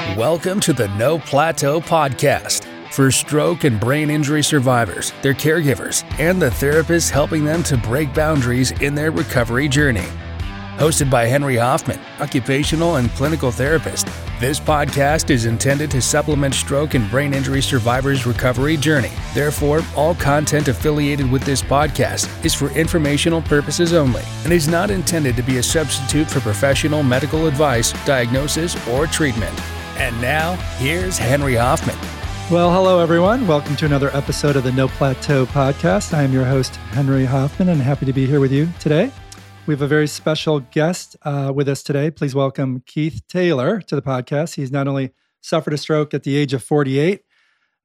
Welcome to the No Plateau Podcast for stroke and brain injury survivors, their caregivers, and the therapists helping them to break boundaries in their recovery journey. Hosted by Henry Hoffman, occupational and clinical therapist, this podcast is intended to supplement stroke and brain injury survivors' recovery journey. Therefore, all content affiliated with this podcast is for informational purposes only and is not intended to be a substitute for professional medical advice, diagnosis, or treatment. And now, here's Henry Hoffman. Well, hello, everyone. Welcome to another episode of the No Plateau podcast. I am your host, Henry Hoffman, and happy to be here with you today. We have a very special guest uh, with us today. Please welcome Keith Taylor to the podcast. He's not only suffered a stroke at the age of 48,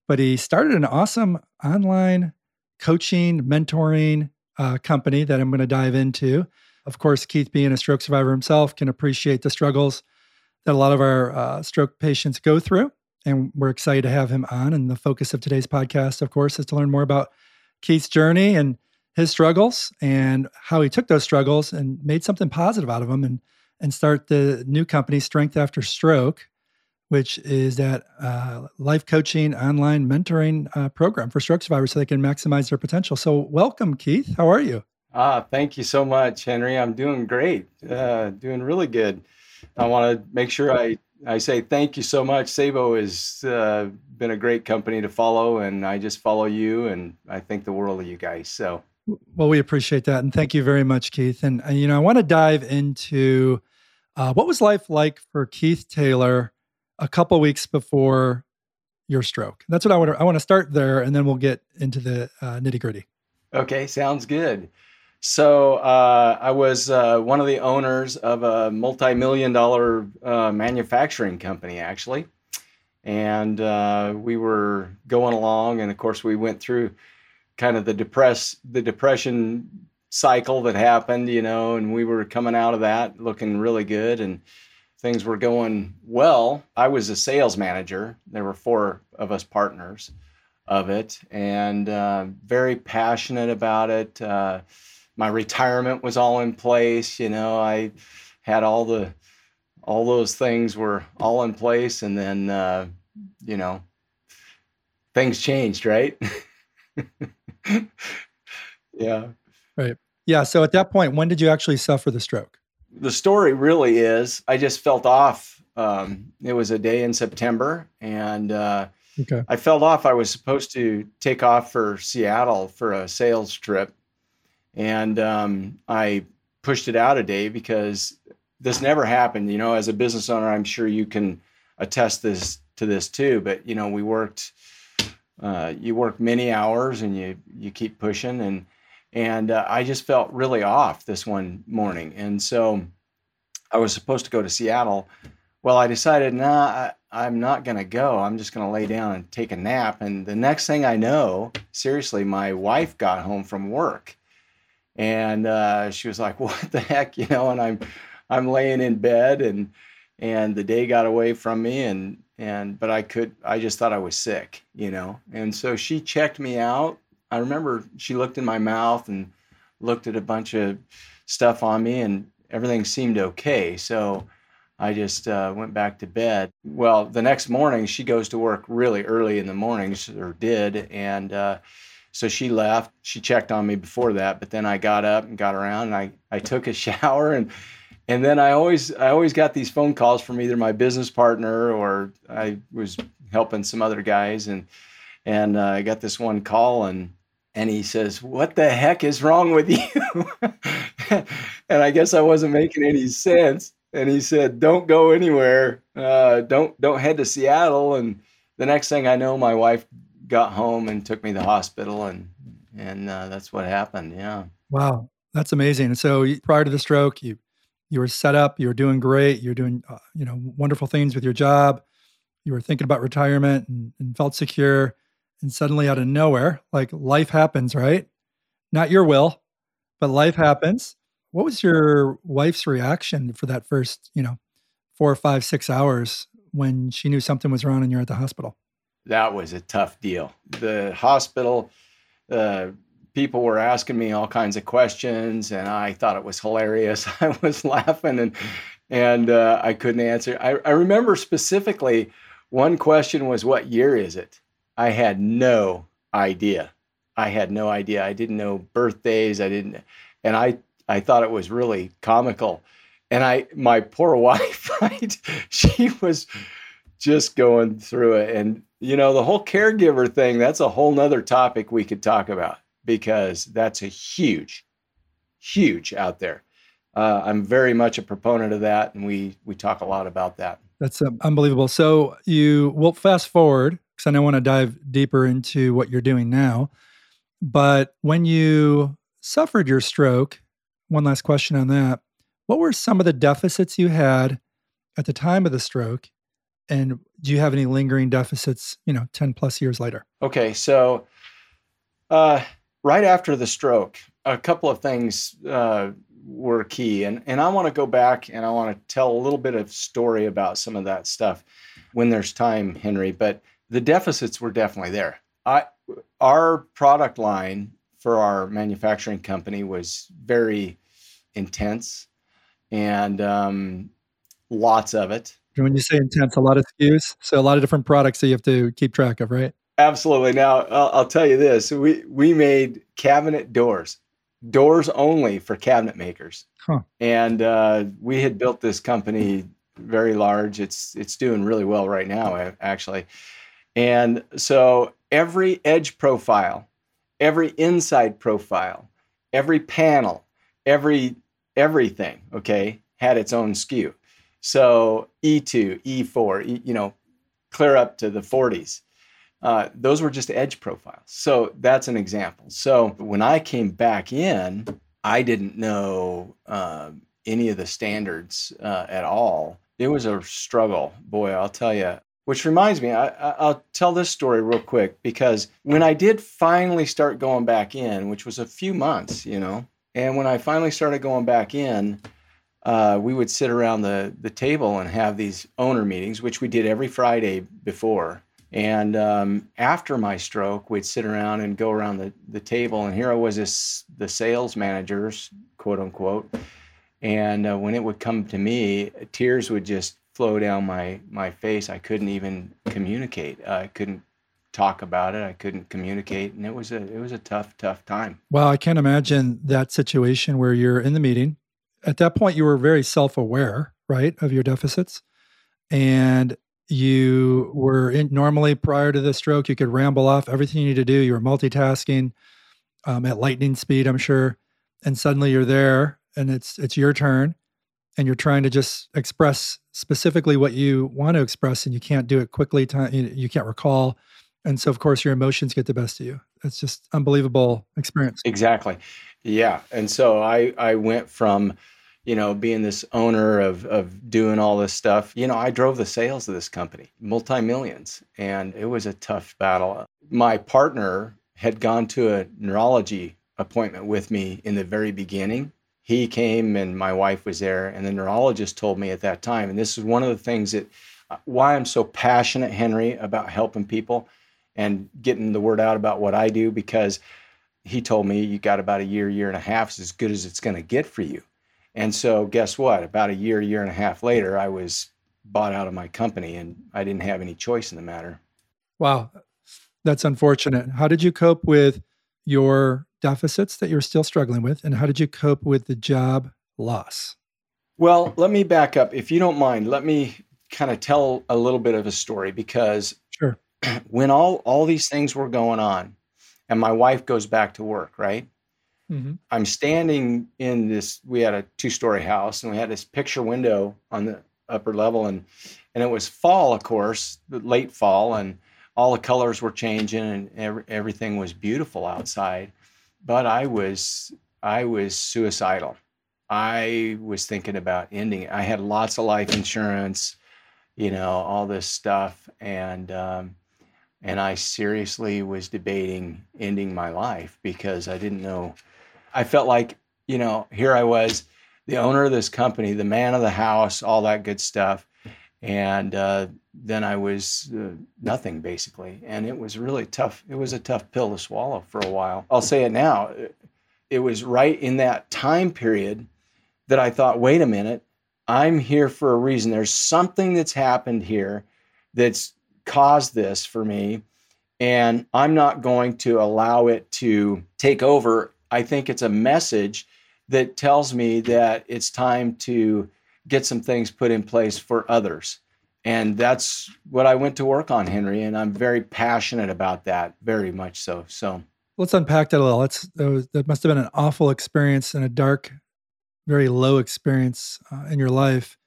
but he started an awesome online coaching, mentoring uh, company that I'm going to dive into. Of course, Keith, being a stroke survivor himself, can appreciate the struggles that a lot of our uh, stroke patients go through. And we're excited to have him on. And the focus of today's podcast, of course, is to learn more about Keith's journey and his struggles and how he took those struggles and made something positive out of them and and start the new company strength after stroke which is that uh, life coaching online mentoring uh, program for stroke survivors so they can maximize their potential so welcome keith how are you ah thank you so much henry i'm doing great uh, doing really good i want to make sure i I say thank you so much. Saebo has uh, been a great company to follow, and I just follow you, and I think the world of you guys. So well, we appreciate that, and thank you very much, Keith. And, you know, I want to dive into uh, what was life like for Keith Taylor a couple weeks before your stroke. That's what I want to. I want to start there, and then we'll get into the uh, nitty gritty. Okay, sounds good. So uh, I was uh, one of the owners of a multi-million dollar uh, manufacturing company, actually, and uh, we were going along, and of course we went through kind of the depress the depression cycle that happened, you know, and we were coming out of that looking really good and things were going well. I was a sales manager. There were four of us partners of it and uh, very passionate about it. My retirement was all in place, you know, I had all the all those things were all in place and then uh, you know things changed, right? yeah. Right. Yeah. So at that point, when did you actually suffer the stroke? The story really is I just felt off. Um, it was a day in September, and uh, okay. I felt off. I was supposed to take off for Seattle for a sales trip, and um, I pushed it out a day because this never happened. You know, as a business owner, I'm sure you can attest this to this too. But you know, we worked uh, you work many hours and you you keep pushing and and uh, I just felt really off this one morning and so I was supposed to go to Seattle. Well, I decided, nah, I, am not going to go. I'm just going to lay down and take a nap. And the next thing I know, seriously, my wife got home from work, and uh, she was like, "What the heck?" You know, and I'm I'm laying in bed, and and the day got away from me, and and but I could I just thought I was sick, you know. And so she checked me out. I remember she looked in my mouth and looked at a bunch of stuff on me and everything seemed okay. So I just uh, went back to bed. Well, the next morning she goes to work really early in the mornings or did and uh, so she left. She checked on me before that, but then I got up and got around and I, I took a shower and and then I always I always got these phone calls from either my business partner or I was helping some other guys and and uh, I got this one call and and he says, "What the heck is wrong with you?" and I guess I wasn't making any sense. And he said, "Don't go anywhere. Uh, don't don't head to Seattle." And the next thing I know, my wife got home and took me to the hospital, and and uh, that's what happened. Yeah. Wow, that's amazing. So prior to the stroke, you you were set up, you were doing great, you're doing uh, you know wonderful things with your job, you were thinking about retirement and, and felt secure, and suddenly out of nowhere, like life happens, right? Not your will, but life happens. What was your wife's reaction for that first, you know, four, five, six hours when she knew something was wrong and you're at the hospital? That was a tough deal. The hospital, uh, people were asking me all kinds of questions and I thought it was hilarious. I was laughing and and uh, I couldn't answer. I, I remember specifically one question was, What year is it? I had no idea. I had no idea. I didn't know birthdays. I didn't, and I I thought it was really comical. And I, my poor wife, right? She was just going through it, and you know the whole caregiver thing. That's a whole nother topic we could talk about because that's a huge, huge out there. Uh, I'm very much a proponent of that, and we we talk a lot about that. That's uh, unbelievable. So you will fast forward because I don't want to dive deeper into what you're doing now. But when you suffered your stroke, one last question on that. What were some of the deficits you had at the time of the stroke? And do you have any lingering deficits, you know, 10 plus years later? Okay. So, uh, right after the stroke, a couple of things uh, were key. And, and I want to go back and I want to tell a little bit of story about some of that stuff when there's time, Henry. But the deficits were definitely there. I, our product line for our manufacturing company was very intense and um, lots of it. And when you say intense, a lot of SKUs, so a lot of different products that you have to keep track of, right? Absolutely. Now, I'll, I'll tell you this: we we made cabinet doors, doors only for cabinet makers, huh. and uh, we had built this company very large. It's it's doing really well right now, actually. And so every edge profile, every inside profile, every panel, every everything, okay, had its own SKU. So E2, E4, e, you know, clear up to the 40s. Uh, those were just edge profiles. So that's an example. So when I came back in, I didn't know uh, any of the standards uh, at all. It was a struggle, boy. I'll tell you. Which reminds me, I, will tell this story real quick because when I did finally start going back in, which was a few months, you know, and when I finally started going back in, uh, we would sit around the, the table and have these owner meetings, which we did every Friday before. And um, after my stroke, we'd sit around and go around the, the table. And here I was, this, the sales managers, quote unquote. And uh, when it would come to me, tears would just flow down my my face. I couldn't even communicate. I couldn't talk about it. I couldn't communicate, and it was a it was a tough tough time. Well, I can't imagine that situation where you're in the meeting. At that point, you were very self aware, right, of your deficits, and you were in, normally prior to the stroke, you could ramble off everything you need to do. You were multitasking um, at lightning speed, I'm sure, and suddenly you're there, and it's it's your turn and you're trying to just express specifically what you want to express and you can't do it quickly you can't recall. And so of course your emotions get the best of you. It's just unbelievable experience. Exactly. Yeah. And so i i went from you know being this owner of of doing all this stuff you know i drove the sales of this company multi-millions and it was a tough battle. My partner had gone to a neurology appointment with me in the very beginning. He came and my wife was there and the neurologist told me at that time and this is one of the things that uh, why i'm so passionate henry about helping people and getting the word out about what i do because he told me you got about a year year and a half is as good as it's going to get for you and so guess what about a year year and a half later i was bought out of my company and i didn't have any choice in the matter wow that's unfortunate how did you cope with your deficits that you're still struggling with, and how did you cope with the job loss? Well, let me back up. If you don't mind, let me kind of tell a little bit of a story because sure. when all, all these things were going on, and my wife goes back to work, right? Mm-hmm. I'm standing in this. We had a two story house, and we had this picture window on the upper level, and and it was fall, of course, late fall, and all the colors were changing, and every, everything was beautiful outside but I was I was suicidal. I was thinking about ending it. I had lots of life insurance, you know, all this stuff, and um, and I seriously was debating ending my life because I didn't know. I felt like you know here I was, the owner of this company, the man of the house, all that good stuff, and uh, then I was uh, nothing basically, and it was really tough. It was a tough pill to swallow for a while. I'll say it now. It was right in that time period that I thought, wait a minute, I'm here for a reason. There's something that's happened here that's caused this for me. And I'm not going to allow it to take over. I think it's a message that tells me that it's time to get some things put in place for others. And that's what I went to work on, Henry. And I'm very passionate about that, very much so. So let's unpack that a little. That's, that, must have been an awful experience and a dark very low experience uh, in your life.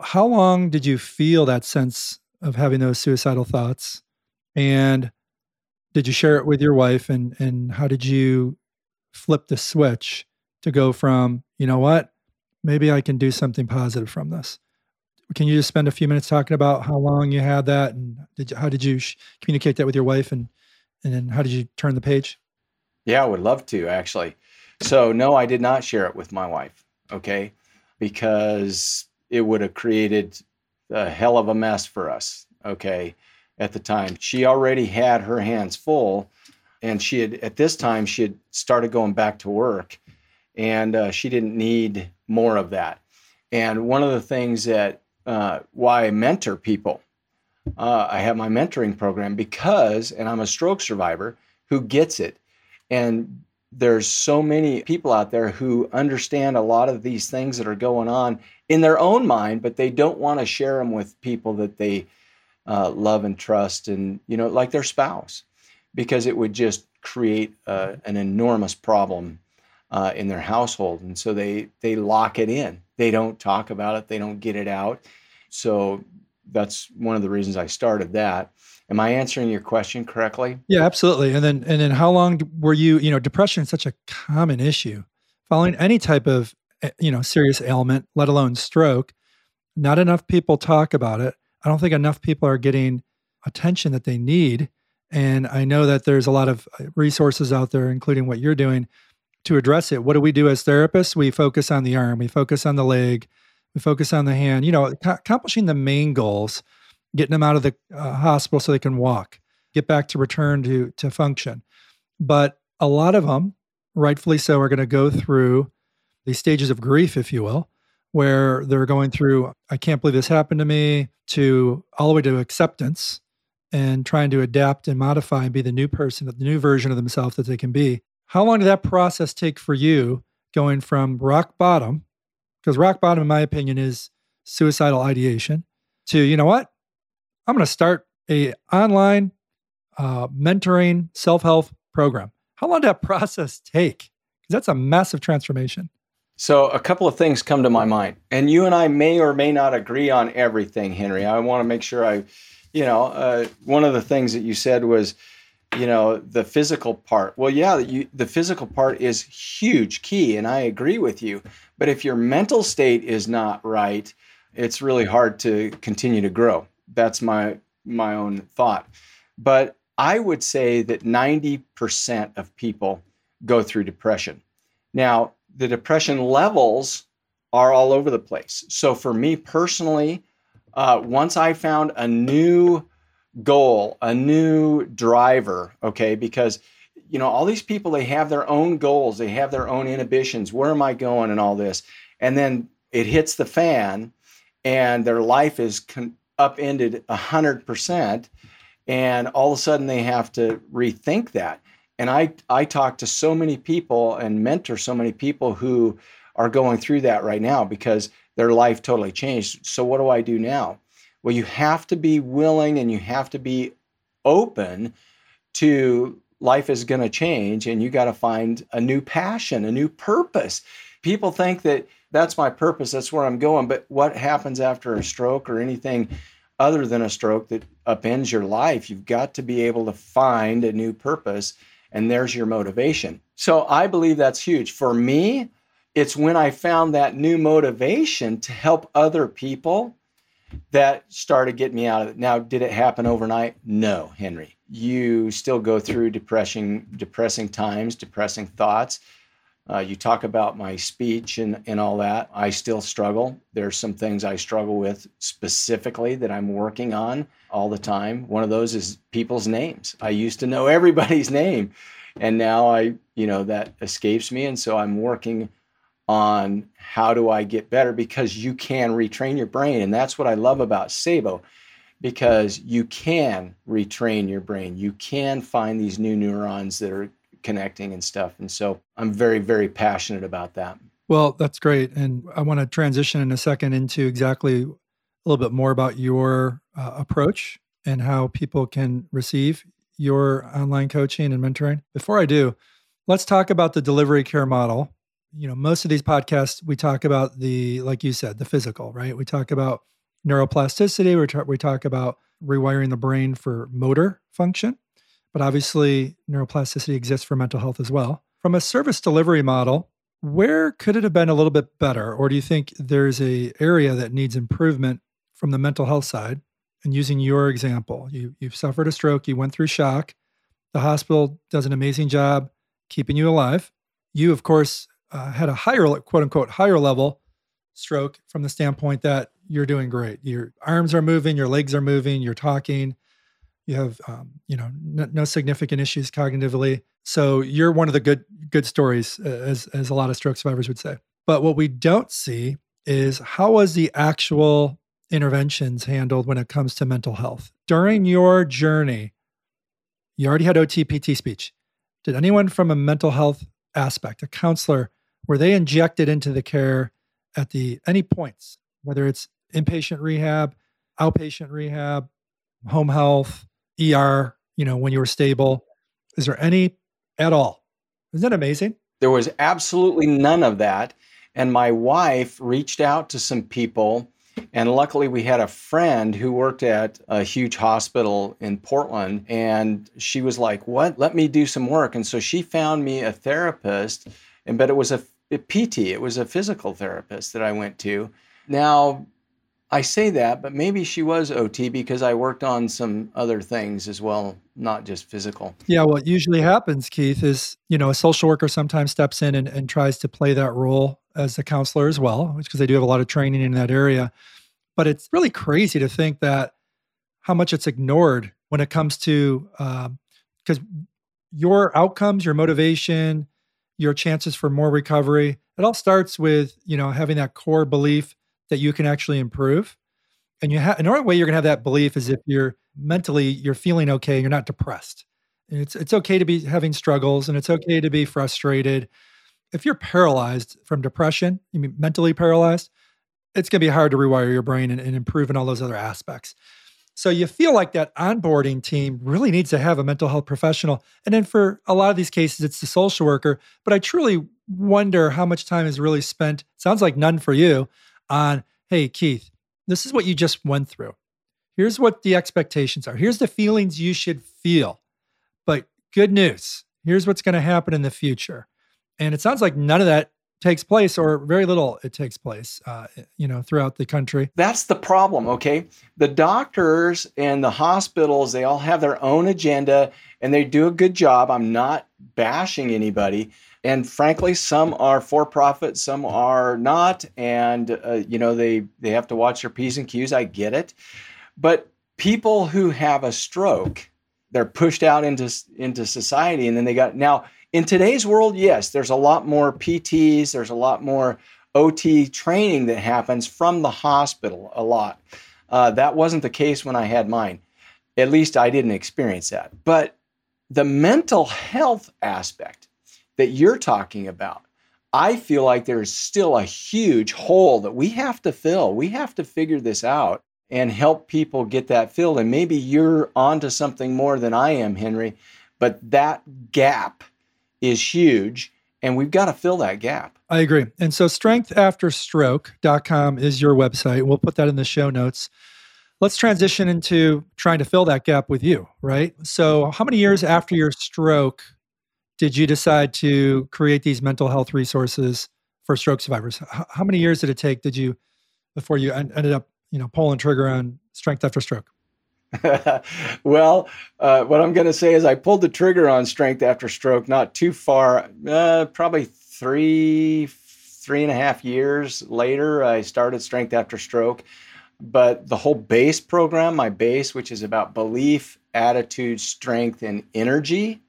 How long did you feel that sense of having those suicidal thoughts? And did you share it with your wife? And, and how did you flip the switch to go from, you know what, maybe I can do something positive from this? Can you just spend a few minutes talking about how long you had that and did you, how did you sh- communicate that with your wife and, and then how did you turn the page? Yeah, I would love to actually. So, no, I did not share it with my wife okay? Because it would have created a hell of a mess for us, okay, at the time. She already had her hands full, and she had, at this time, she had started going back to work, and uh, she didn't need more of that. And one of the things that, uh, why I mentor people, uh, I have my mentoring program because, and I'm a stroke survivor who gets it. And there's so many people out there who understand a lot of these things that are going on in their own mind, but they don't want to share them with people that they uh, love and trust, and you know, like their spouse, because it would just create uh, an enormous problem uh, in their household, and so they they lock it in. They don't talk about it. They don't get it out. So that's one of the reasons I started that. Am I answering your question correctly? Yeah, absolutely. And then and then how long were you, you know, depression is such a common issue. Following any type of eh, you know, serious ailment, let alone stroke, not enough people talk about it. I don't think enough people are getting attention that they need. And I know that there's a lot of uh, resources out there, including what you're doing, to address it. What do we do as therapists? We focus on the arm, we focus on the leg, we focus on the hand, you know, accomplishing the main goals getting them out of the uh, hospital so they can walk, get back to return to to function. But a lot of them, rightfully so, are going to go through these stages of grief, if you will, where they're going through, I can't believe this happened to me, to all the way to acceptance and trying to adapt and modify and be the new person, the new version of themselves that they can be. How long did that process take for you going from rock bottom? Because rock bottom, in my opinion, is suicidal ideation to, you know what? I'm going to start a online uh, mentoring self help program. How long did that process take? Because that's a massive transformation. So, a couple of things come to my mind, and you and I may or may not agree on everything, Henry. I want to make sure I, you know, uh, one of the things that you said was, you know, the physical part. Well, yeah, you, the physical part is huge, key, and I agree with you. But if your mental state is not right, it's really hard to continue to grow that's my my own thought. But I would say that 90% of people go through depression. Now, the depression levels are all over the place. So for me personally, uh, once I found a new goal, a new driver, okay, because you know all these people they have their own goals, they have their own inhibitions. Where am I going, and all this, and then it hits the fan, and their life is con- upended 100% and all of a sudden they have to rethink that and i i talk to so many people and mentor so many people who are going through that right now because their life totally changed. So what do i do now? Well you have to be willing and you have to be open to life is going to change and you got to find a new passion a new purpose. People think that that's my purpose that's where i'm going but what happens after a stroke or anything other than a stroke that upends your life you've got to be able to find a new purpose and there's your motivation. So i believe that's huge. For me it's when i found that new motivation to help other people that started getting me out of it now did it happen overnight no henry you still go through depressing depressing times depressing thoughts uh, you talk about my speech and, and all that. I still struggle. There's some things I struggle with specifically that I'm working on all the time. One of those is people's names. I used to know everybody's name, and now I, you know, that escapes me. And so I'm working on how do I get better because you can retrain your brain. And that's what I love about Saebo because you can retrain your brain. You can find these new neurons that are connecting and stuff. And so I'm very, very passionate about that. Well, that's great. And I want to transition in a second into exactly a little bit more about your uh, approach and how people can receive your online coaching and mentoring. Before I do, let's talk about the delivery care model you know, most of these podcasts, we talk about the, like you said, the physical, right? We talk about neuroplasticity. We, talk, we talk about rewiring the brain for motor function, but obviously neuroplasticity exists for mental health as well. From a service delivery model, where could it have been a little bit better, or do you think there's a area that needs improvement from the mental health side? And using your example, you you've suffered a stroke, you went through shock. The hospital does an amazing job keeping you alive. You, of course, uh, had a higher quote unquote higher level stroke from the standpoint that you're doing great. Your arms are moving your legs are moving you're talking. You have um, you know n- no significant issues cognitively. So you're one of the good good stories uh, as as a lot of stroke survivors would say. But what we don't see is how was the actual interventions handled when it comes to mental health? During your journey you already had otpt speech. Did anyone from a mental health aspect a counselor were they injected into the care at the any points, whether it's inpatient rehab, outpatient rehab, home health, ER, you know, when you were stable? Is there any at all? Isn't that amazing? There was absolutely none of that. And my wife reached out to some people. And luckily, we had a friend who worked at a huge hospital in Portland. And she was like, What? Let me do some work. And so she found me a therapist. And but it was a PT, it was a physical therapist that I went to. Now, I say that, but maybe she was OT because I worked on some other things as well, not just physical. Yeah, what usually happens, Keith, is you know a social worker sometimes steps in and, and tries to play that role as a counselor as well, because they do have a lot of training in that area. But it's really crazy to think that how much it's ignored when it comes to because um, your outcomes, your motivation, your chances for more recovery. It all starts with, you know, having that core belief that you can actually improve. And you have another way you're gonna have that belief is if you're mentally you're feeling okay, you're not depressed. And it's it's okay to be having struggles and it's okay to be frustrated. If you're paralyzed from depression, you mean mentally paralyzed, it's gonna be hard to rewire your brain and, and improve in all those other aspects. So you feel like that onboarding team really needs to have a mental health professional. And then for a lot of these cases, it's the social worker. But I truly wonder how much time is really spent, sounds like none for you, on, hey, Keith, this is what you just went through. Here's what the expectations are. Here's the feelings you should feel. But good news, here's what's going to happen in the future. And it sounds like none of that takes place or very little it takes place uh, you know throughout the country. That's the problem okay? The doctors and the hospitals they all have their own agenda and they do a good job. I'm not bashing anybody. And frankly some are for profit some are not. And uh, you know they they have to watch their p's and q's. I get it. But people who have a stroke they're pushed out into into society and then they got now in today's world, yes, there's a lot more PTs, there's a lot more OT training that happens from the hospital, a lot. Uh, that wasn't the case when I had mine. At least I didn't experience that. But the mental health aspect that you're talking about, I feel like there's still a huge hole that we have to fill. We have to figure this out and help people get that filled. And maybe you're onto something more than I am, Henry, but that gap is huge and we've got to fill that gap. I agree. And so strengthafterstroke.com is your website. We'll put that in the show notes. Let's transition into trying to fill that gap with you, right? So, how many years after your stroke did you decide to create these mental health resources for stroke survivors? How many years did it take did you before you ended up, you know, pulling trigger on Strength After Stroke? well, uh, what I'm going to say is I pulled the trigger on strength after stroke not too far, uh, probably three, three and a half years later. I started strength after stroke. But the whole base program, my base, which is about belief, attitude, strength, and energy,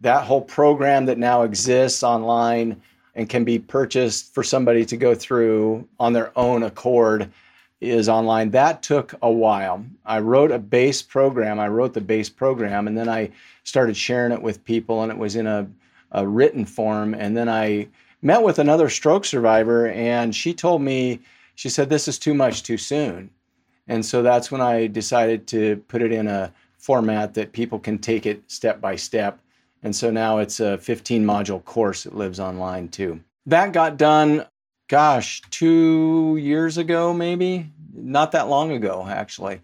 that whole program that now exists online, and can be purchased for somebody to go through on their own accord is online. That took a while. I wrote a base program. I wrote the base program and then I started sharing it with people and it was in a, a written form. And then I met with another stroke survivor and she told me, she said, this is too much too soon. And so that's when I decided to put it in a format that people can take it step by step. And so now it's a 15 module course that lives online too. That got done, gosh, two years ago, maybe not that long ago, actually.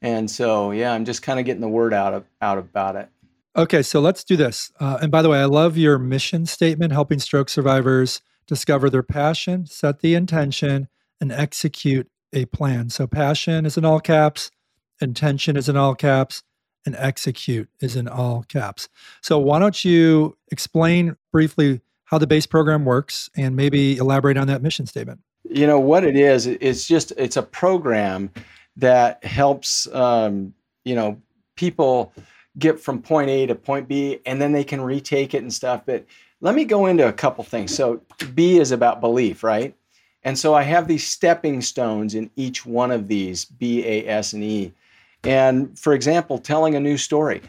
And so, yeah, I'm just kind of getting the word out of, out about it. Okay, so let's do this. Uh, and by the way, I love your mission statement helping stroke survivors discover their passion, set the intention, and execute a plan. So, passion is in all caps, intention is in all caps, and execute is in all caps. So, why don't you explain briefly how the base program works and maybe elaborate on that mission statement? You know, what it is, it's just, it's a program that helps, um, you know, people get from point A to point B and then they can retake it and stuff. But let me go into a couple things. So, B is about belief, right? And so I have these stepping stones in each one of these B, A, S, and E. And for example, telling a new story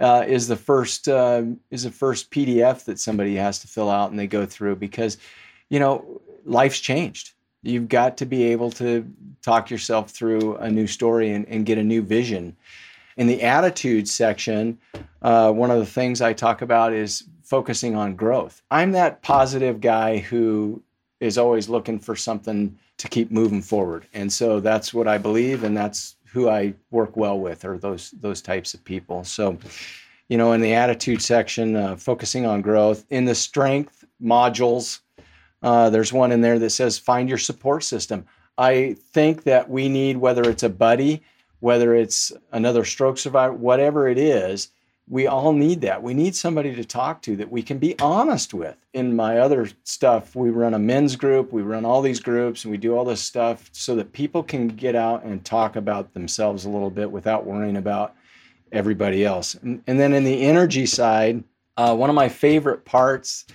uh, is the first uh, is the first PDF that somebody has to fill out and they go through because, you know, life's changed. You've got to be able to talk yourself through a new story and, and get a new vision. In the attitude section, uh, one of the things I talk about is focusing on growth. I'm that positive guy who is always looking for something to keep moving forward. And so that's what I believe and that's who I work well with are those those types of people. So, you know, in the attitude section, uh, focusing on growth. In the strength modules, uh, there's one in there that says find your support system. I think that we need whether it's a buddy, whether it's another stroke survivor, whatever it is, we all need that. We need somebody to talk to that we can be honest with. In my other stuff, we run a men's group, we run all these groups, and we do all this stuff so that people can get out and talk about themselves a little bit without worrying about everybody else. And, and then in the energy side, uh, one of my favorite parts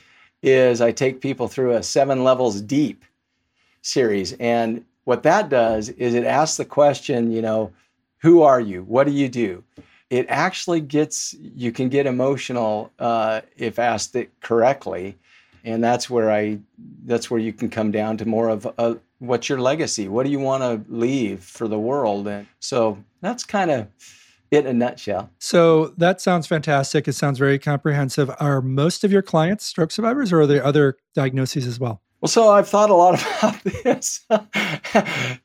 is I take people through a seven levels deep series. And what that does is it asks the question, you know, who are you? What do you do? It actually gets you can get emotional uh, if asked it correctly. And that's where i that's where you can come down to more of a, what's your legacy? What do you want to leave for the world? And so that's kind of it in a nutshell. So that sounds fantastic. It sounds very comprehensive. Are most of your clients stroke survivors or are there other diagnoses as well? Well, so I've thought a lot about this,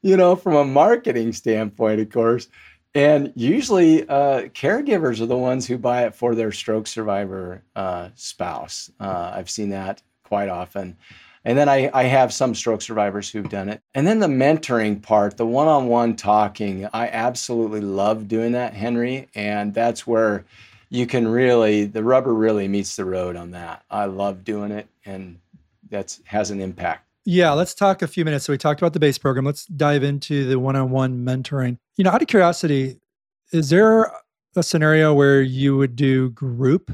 you know, from a marketing standpoint, of course. And usually, uh, caregivers are the ones who buy it for their stroke survivor uh, spouse. Uh, I've seen that quite often. And then I, I have some stroke survivors who've done it. And then the mentoring part, the one on one talking, I absolutely love doing that, Henry. And that's where you can really, the rubber really meets the road on that. I love doing it, and that has an impact. Yeah, let's talk a few minutes. So we talked about the base program. Let's dive into the one-on-one mentoring. You know, out of curiosity, is there a scenario where you would do group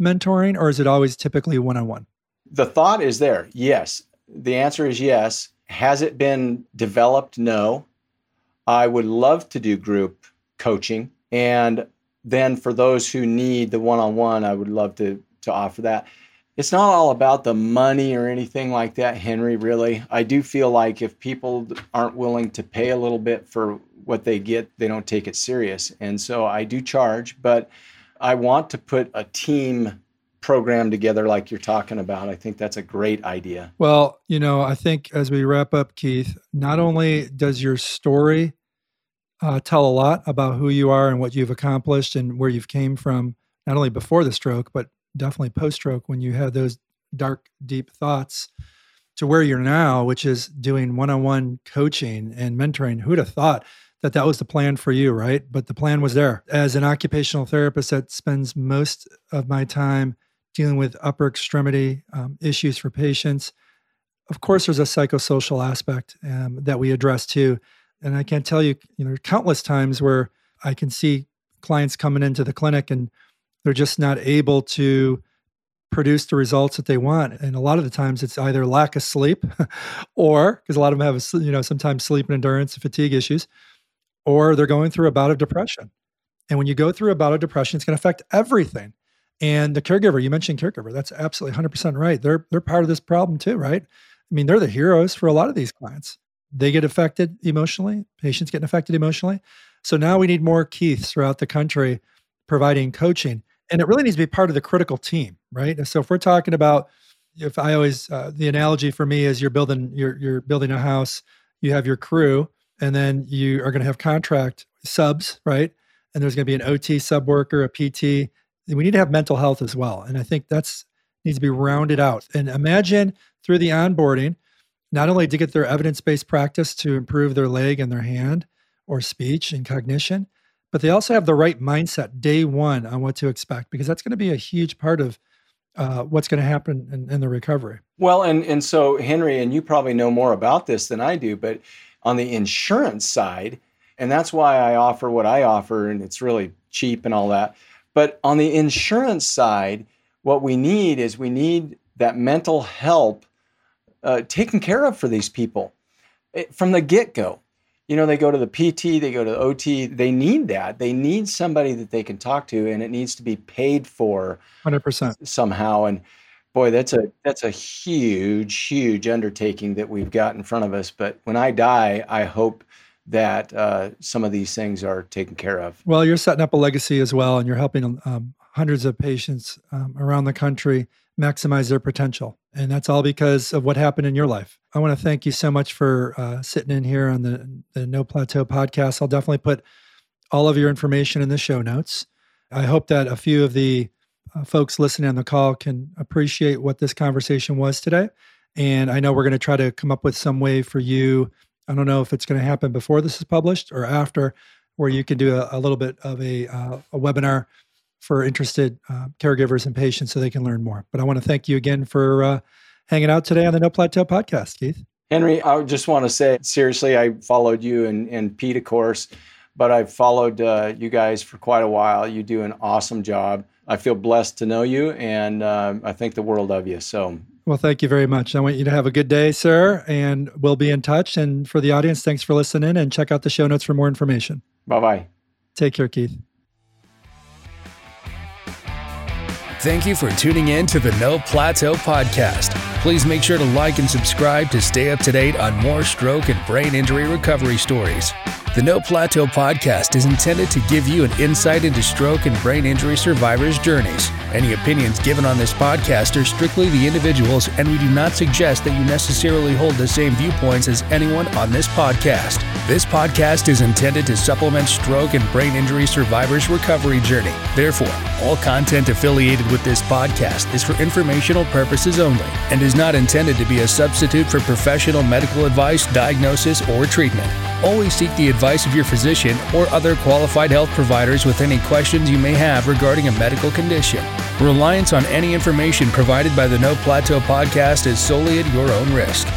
mentoring or is it always typically one-on-one? The thought is there. Yes. The answer is yes. Has it been developed? No. I would love to do group coaching and then for those who need the one-on-one, I would love to to offer that it's not all about the money or anything like that, Henry, really. I do feel like if people aren't willing to pay a little bit for what they get, they don't take it serious. And so I do charge, but I want to put a team program together like you're talking about. I think that's a great idea. Well, you know, I think as we wrap up, Keith, not only does your story uh, tell a lot about who you are and what you've accomplished and where you've came from, not only before the stroke, but definitely post stroke when you had those dark, deep thoughts to where you're now, which is doing one on one coaching and mentoring. Who'd have thought that that was the plan for you, right? But the plan was there. As an occupational therapist that spends most of my time dealing with upper extremity um, issues for patients, of course, there's a psychosocial aspect um, that we address too. And I can't tell you, you know, countless times where I can see clients coming into the clinic and they're just not able to produce the results that they want. And a lot of the times it's either lack of sleep or because a lot of them have, you know, sometimes sleep and endurance and fatigue issues, or they're going through a bout of depression. And when you go through a bout of depression, it's going to affect everything. And the caregiver, you mentioned caregiver, that's absolutely 100% right. They're they're part of this problem too, right? I mean, they're the heroes for a lot of these clients. They get affected emotionally, patients getting affected emotionally. So now we need more Keiths throughout the country providing coaching. And it really needs to be part of the critical team, right? So if we're talking about if I always uh, the analogy for me is you're building you're you're building a house, you have your crew, and then you are going to have contract subs, right? And there's going to be an OT sub worker, a PT. We need to have mental health as well, and I think that's needs to be rounded out. And imagine through the onboarding, not only to get their evidence based practice to improve their leg and their hand or speech and cognition, but they also have the right mindset day one on what to expect because that's going to be a huge part of uh, what's going to happen in, in, the recovery. Well, and and so Henry, and you probably know more about this than I do, but on the insurance side, and that's why I offer what I offer, and it's really cheap and all that. But on the insurance side, what we need is we need that mental help uh, taken care of for these people it, eh, from the get go. You know, they go to the PT, they go to the OT, they need that. They need somebody that they can talk to, and it needs to be paid for 100% somehow. And boy, that's a that's a huge, huge undertaking that we've got in front of us. But when I die, I hope that uh, some of these things are taken care of. Well, you're setting up a legacy as well, and you're helping um, hundreds of patients um, around the country maximize their potential. And that's all because of what happened in your life. I want to thank you so much for uh, sitting in here on the, the No Plateau podcast. I'll definitely put all of your information in the show notes. I hope that a few of the uh, folks listening on the call can appreciate what this conversation was today. And I know we're going to try to come up with some way for you. I don't know if it's going to happen before this is published or after, where you can do a, a little bit of a, uh, a webinar for interested uh, caregivers and patients so they can learn more. But I want to thank you again for uh, hanging out today on the No Plateau podcast, Keith. Henry, I just want to say seriously, I followed you and, and Pete, of course, but I've followed uh, you guys for quite a while. You do an awesome job. I feel blessed to know you, and uh, I think the world of you. So, well, thank you very much. I want you to have a good day, sir, and we'll be in touch. And for the audience, thanks for listening, and check out the show notes for more information. Bye bye. Take care, Keith. Thank you for tuning in to the No Plateau Podcast. Please make sure to like and subscribe to stay up to date on more stroke and brain injury recovery stories. The No Plateau podcast is intended to give you an insight into stroke and brain injury survivors' journeys. Any opinions given on this podcast are strictly the individual's, and we do not suggest that you necessarily hold the same viewpoints as anyone on this podcast. This podcast is intended to supplement stroke and brain injury survivors' recovery journey. Therefore, all content affiliated with this podcast is for informational purposes only and is not intended to be a substitute for professional medical advice, diagnosis, or treatment. Always seek the advice of your physician or other qualified health providers with any questions you may have regarding a medical condition. Reliance on any information provided by the No Plateau podcast is solely at your own risk.